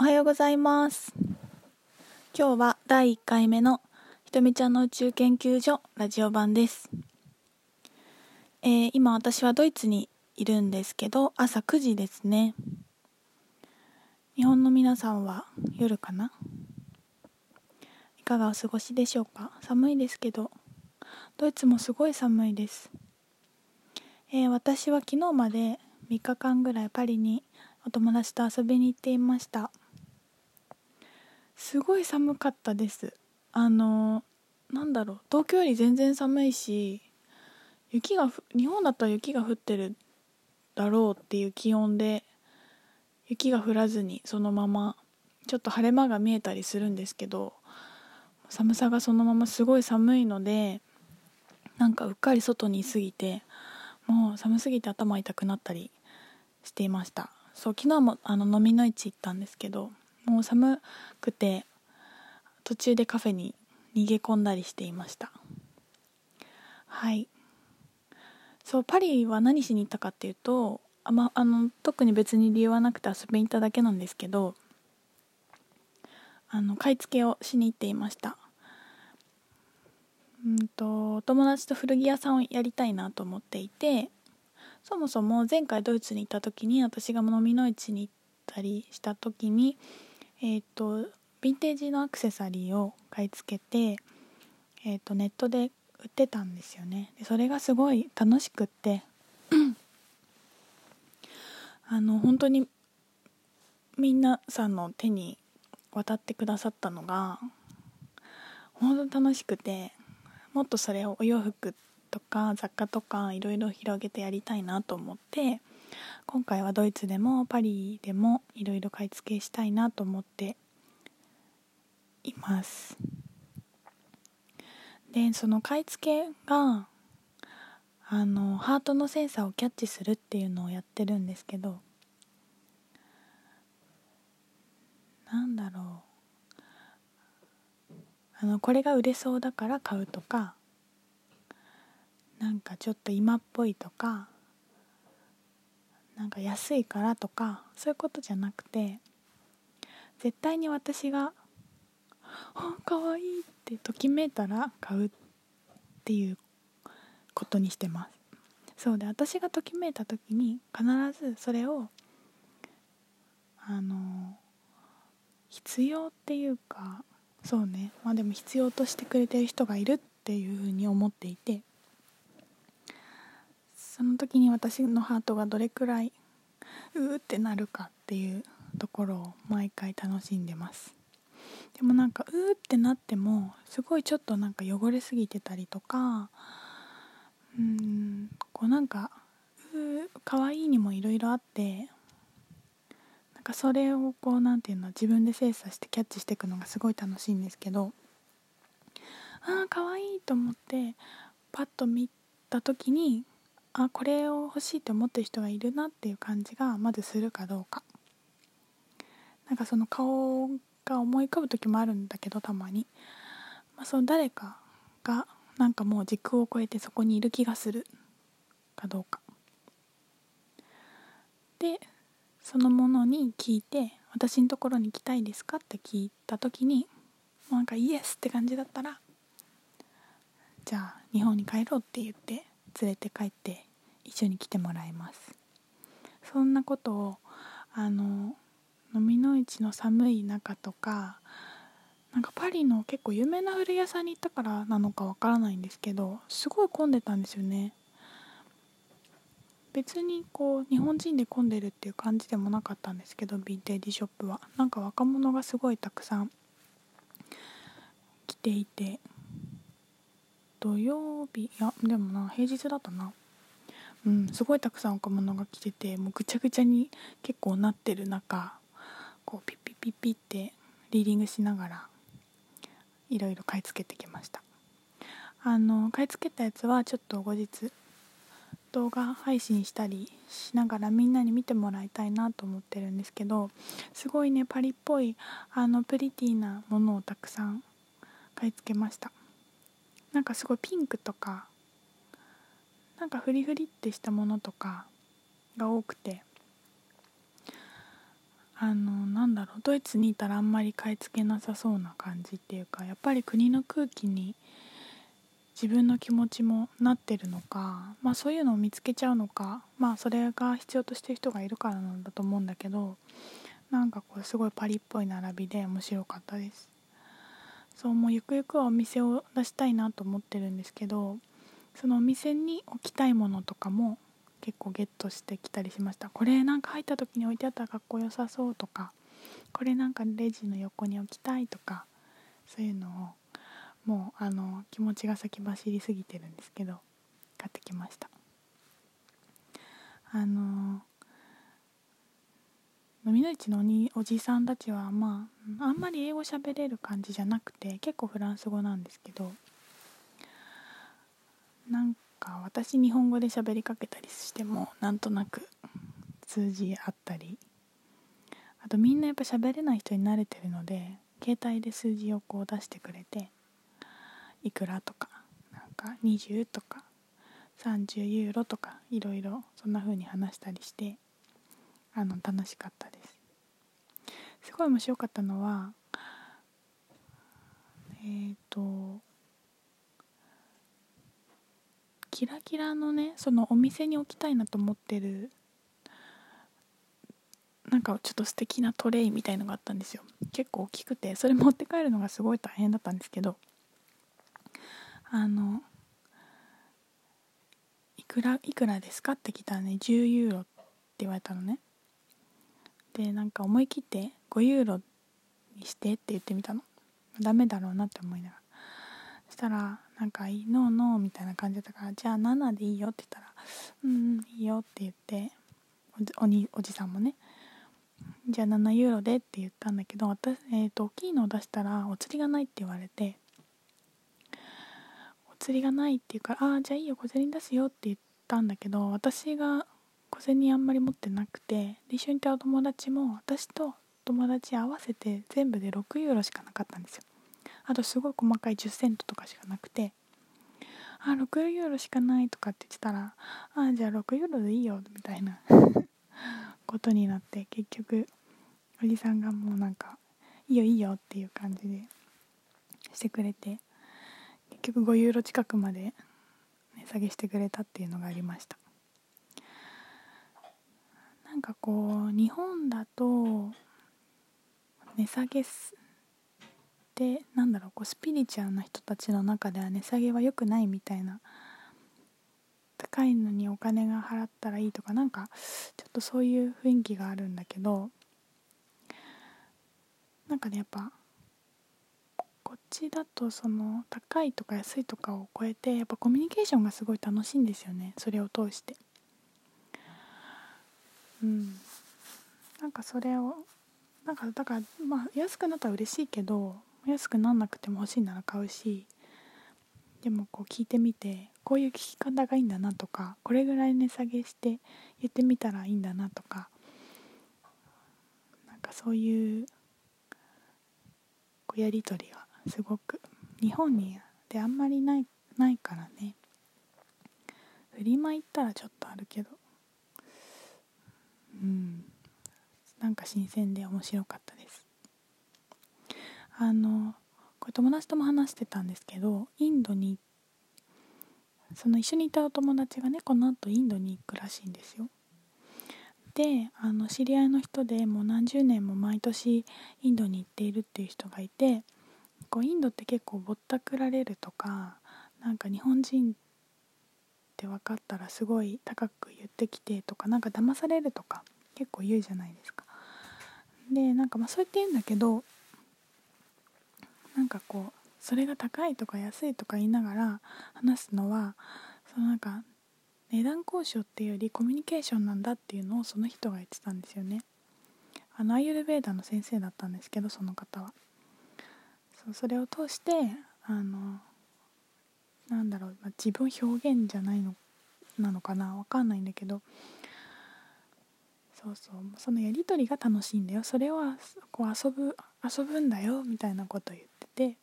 おはようございます。今日は第1回目のひとみちゃんの宇宙研究所ラジオ版です、えー今私はドイツにいるんですけど朝9時ですね。日本の皆さんは夜かな？いかがお過ごしでしょうか？寒いですけど。ドイツもすごい寒いです、えー私は昨日まで3日間ぐらいパリにお友達と遊びに行っていました。すごい寒かったです。あのなんだろう東京より全然寒いし雪が日本だったら雪が降ってるだろうっていう気温で雪が降らずにそのままちょっと晴れ間が見えたりするんですけど寒さがそのまますごい寒いのでなんかうっかり外にいすぎてもう寒すぎて頭痛くなったりしていました。そう昨日もあの飲みの市行ったんですけどもう寒くて途中でカフェに逃げ込んだりしていました。はい。そうパリは何しに行ったかっていうとあ、ま、あの特に別に理由はなくて遊びに行っただけなんですけどあの買い付けをしに行っていました。うんとお友達と古着屋さんをやりたいなと思っていてそもそも前回ドイツに行った時に私が飲みの市に行ったりした時にえっ、とヴィンテージのアクセサリーを買い付けて、えー、とネットで売ってたんですよね。でそれがすごい楽しくって。あの本当に皆さんの手に渡ってくださったのが本当楽しくてもっとそれをお洋服とか雑貨とかいろいろ広げてやりたいなと思って今回はドイツでもパリでもいろいろ買い付けしたいなと思っています。でその買い付けがあのハートのセンサーをキャッチするっていうのをやってるんですけどなんだろう。あのこれが売れそうだから買うとかなんかちょっと今っぽいとかなんか安いからとかそういうことじゃなくて絶対に私が「あかわいい」ってときめいたら買うっていうことにしてます。そうで私がときめいた時に必ずそれをあの必要っていうかそうね。まあでも必要としてくれてる人がいるっていうふうに思っていてその時に私のハートがどれくらいうーってなるかっていうところを毎回楽しんでます。でもなんかうーってなってもすごいちょっとなんか汚れすぎてたりとかうんこうなんかうー可愛いにもいろいろあってなんかそれをこうなんていうの自分で精査してキャッチしていくのがすごい楽しいんですけどああ可愛いと思ってパッと見た時にあこれを欲しいって思ってる人がいるなっていう感じがまずするかどうかなんかその顔が思い浮かぶ時もあるんだけどたまに、まあ、その誰かがなんかもう時空を超えてそこにいる気がするかどうかでそのものに聞いて「私のところに来たいですか?」って聞いた時になんかイエスって感じだったらじゃあ日本に帰ろうって言って連れて帰って一緒に来てもらいます。そんなことをあの飲みの市の寒い中とかなんかパリの結構有名な古屋さんに行ったからなのかわからないんですけどすごい混んでたんですよね。別にこう日本人で混んでるっていう感じでもなかったんですけどヴィンテージショップは。なんか若者がすごいたくさん来ていて。土曜日。いやでもな平日だったな。うんすごいたくさん若者が来ててもうぐちゃぐちゃに結構なってる中こうピッピッピッピッってリーディングしながらいろいろ買い付けてきました。あの買い付けたやつはちょっと後日動画配信したりしながらみんなに見てもらいたいなと思ってるんですけどすごいねパリっぽいあのプリティーなものをたくさん買い付けました。なんかすごいピンクとかなんかフリフリってしたものとかが多くてあのなんだろうドイツにいたらあんまり買い付けなさそうな感じっていうかやっぱり国の空気に自分の気持ちもなってるのか、まあ、そういうのを見つけちゃうのか、まあ、それが必要としてる人がいるからなんだと思うんだけどなんかこうすごいパリっぽい並びで面白かったです。そうもうゆくゆくはお店を出したいなと思ってるんですけどそのお店に置きたいものとかも結構ゲットしてきたりしました。これなんか入った時に置いてあったらかっこよさそうとかこれなんかレジの横に置きたいとかそういうのをもうあの気持ちが先走りすぎてるんですけど買ってきました。あの飲みの市のおにおじさんたちはまああんまり英語喋れる感じじゃなくて結構フランス語なんですけどなんか私日本語で喋りかけたりしてもなんとなく通じ合ったりあとみんなやっぱ喋れない人に慣れてるので携帯で数字をこう出してくれていくらとかなんか20とか30ユーロとかいろいろそんな風に話したりしてあの楽しかったです。すごい面白かったのはえっ、ー、とキラキラのねそのお店に置きたいなと思ってるなんかちょっと素敵なトレイみたいのがあったんですよ。結構大きくてそれ持って帰るのがすごい大変だったんですけどあのいくらいくらですかって聞いたらね10ユーロって言われたのね。でなんか思い切って5ユーロにしてって言ってみたの。ダメだろうなって思いながら。そしたらなんか「いいノーノー」みたいな感じだったから「じゃあ7でいいよ」って言ったら「うんいいよ」って言っておにおじさんもね「じゃあ7ユーロで」って言ったんだけど私、えーと、大きいのを出したらお釣りがないって言われてお釣りがないって言うから「ああじゃあいいよ小銭出すよ」って言ったんだけど私が小銭あんまり持ってなくてで一緒にいたお友達も私と友達合わせて全部で6ユーロしかなかったんですよ。あとすごい細かい10セントとかしかなくて。あ6ユーロしかないとかって言ってたらあじゃあ6ユーロでいいよみたいな ことになって結局おじさんがもうなんかいいよいいよっていう感じでしてくれて結局5ユーロ近くまで値下げしてくれたっていうのがありました。なんかこう日本だと値下げでなんだろうこうスピリチュアルな人たちの中では値下げは良くないみたいな高いのにお金が払ったらいいとかなんかちょっとそういう雰囲気があるんだけどなんかねやっぱこっちだとその高いとか安いとかを超えてやっぱコミュニケーションがすごい楽しいんですよねそれを通して。うん。なんかそれをなんかだからまあ安くなったら嬉しいけど安くなんなくても欲しいなら買うしでもこう聞いてみてこういう聞き方がいいんだなとかこれぐらい値下げして言ってみたらいいんだなとかなんかそういうこうやり取りがすごく日本にであんまりないないからね。フリマ行ったらちょっとあるけど。うん。なんか新鮮で面白かったです。あのこれ友達とも話してたんですけどインドにその一緒にいたお友達がねこのあとインドに行くらしいんですよ。であの知り合いの人でもう何十年も毎年インドに行っているっていう人がいてこうインドって結構ぼったくられるとかなんか日本人って分かったらすごい高く言ってきてとかなんか騙されるとか結構言うじゃないですか。でなんかまあそう言って言うんだけどなんかこうそれが高いとか安いとか言いながら話すのはそのなんか値段交渉っていうよりコミュニケーションなんだっていうのをその人が言ってたんですよね。あのアイユルベーダの先生だったんですけどその方は。そうそれを通してあのなんだろう、まあ、自分表現じゃないのなのかな？わかんないんだけど。そうそう。そのやり取りが楽しいんだよ。それはこう遊ぶ遊ぶんだよみたいなこと言ってて。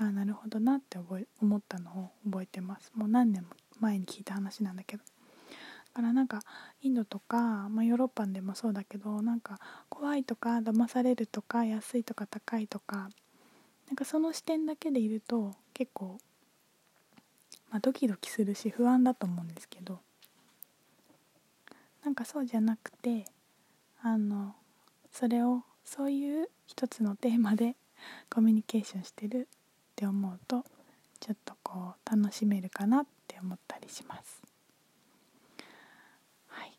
ああなるほどなって覚え思ったのを覚えてます。もう何年も前に聞いた話なんだけど。だからなんかインドとか、まあ、ヨーロッパでもそうだけどなんか怖いとか騙されるとか安いとか高いとかなんかその視点だけでいると結構、まあ、ドキドキするし不安だと思うんですけどなんかそうじゃなくてあのそれをそういう一つのテーマで コミュニケーションしてるって思うとちょっとこう楽しめるかなって思ったりします。はい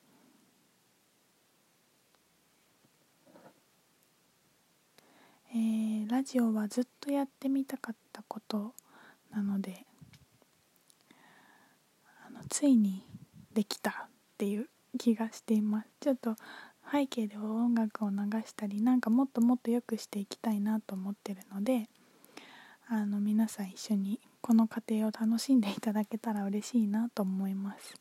えー、ラジオはずっとやってみたかったことなのでついにできたっていう気がしています。ちょっと背景で音楽を流したりなんかもっともっと良くしていきたいなと思ってるのであの皆さん一緒にこの過程を楽しんでいただけたら嬉しいなと思います。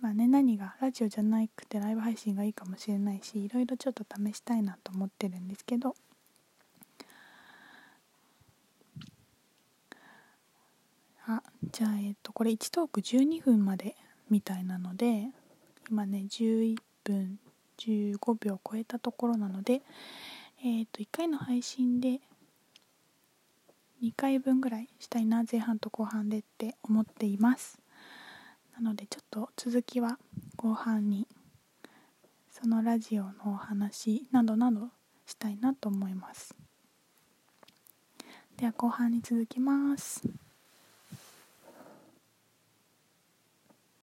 まあね何がラジオじゃなくてライブ配信がいいかもしれないしいろいろちょっと試したいなと思ってるんですけどあじゃあえっとこれ1トーク12分までみたいなので今ね11分15秒超えたところなのでえっ、と1回の配信で2回分ぐらいしたいな前半と後半でって思っています。なのでちょっと続きは後半にそのラジオのお話などなどしたいなと思います。では後半に続きます。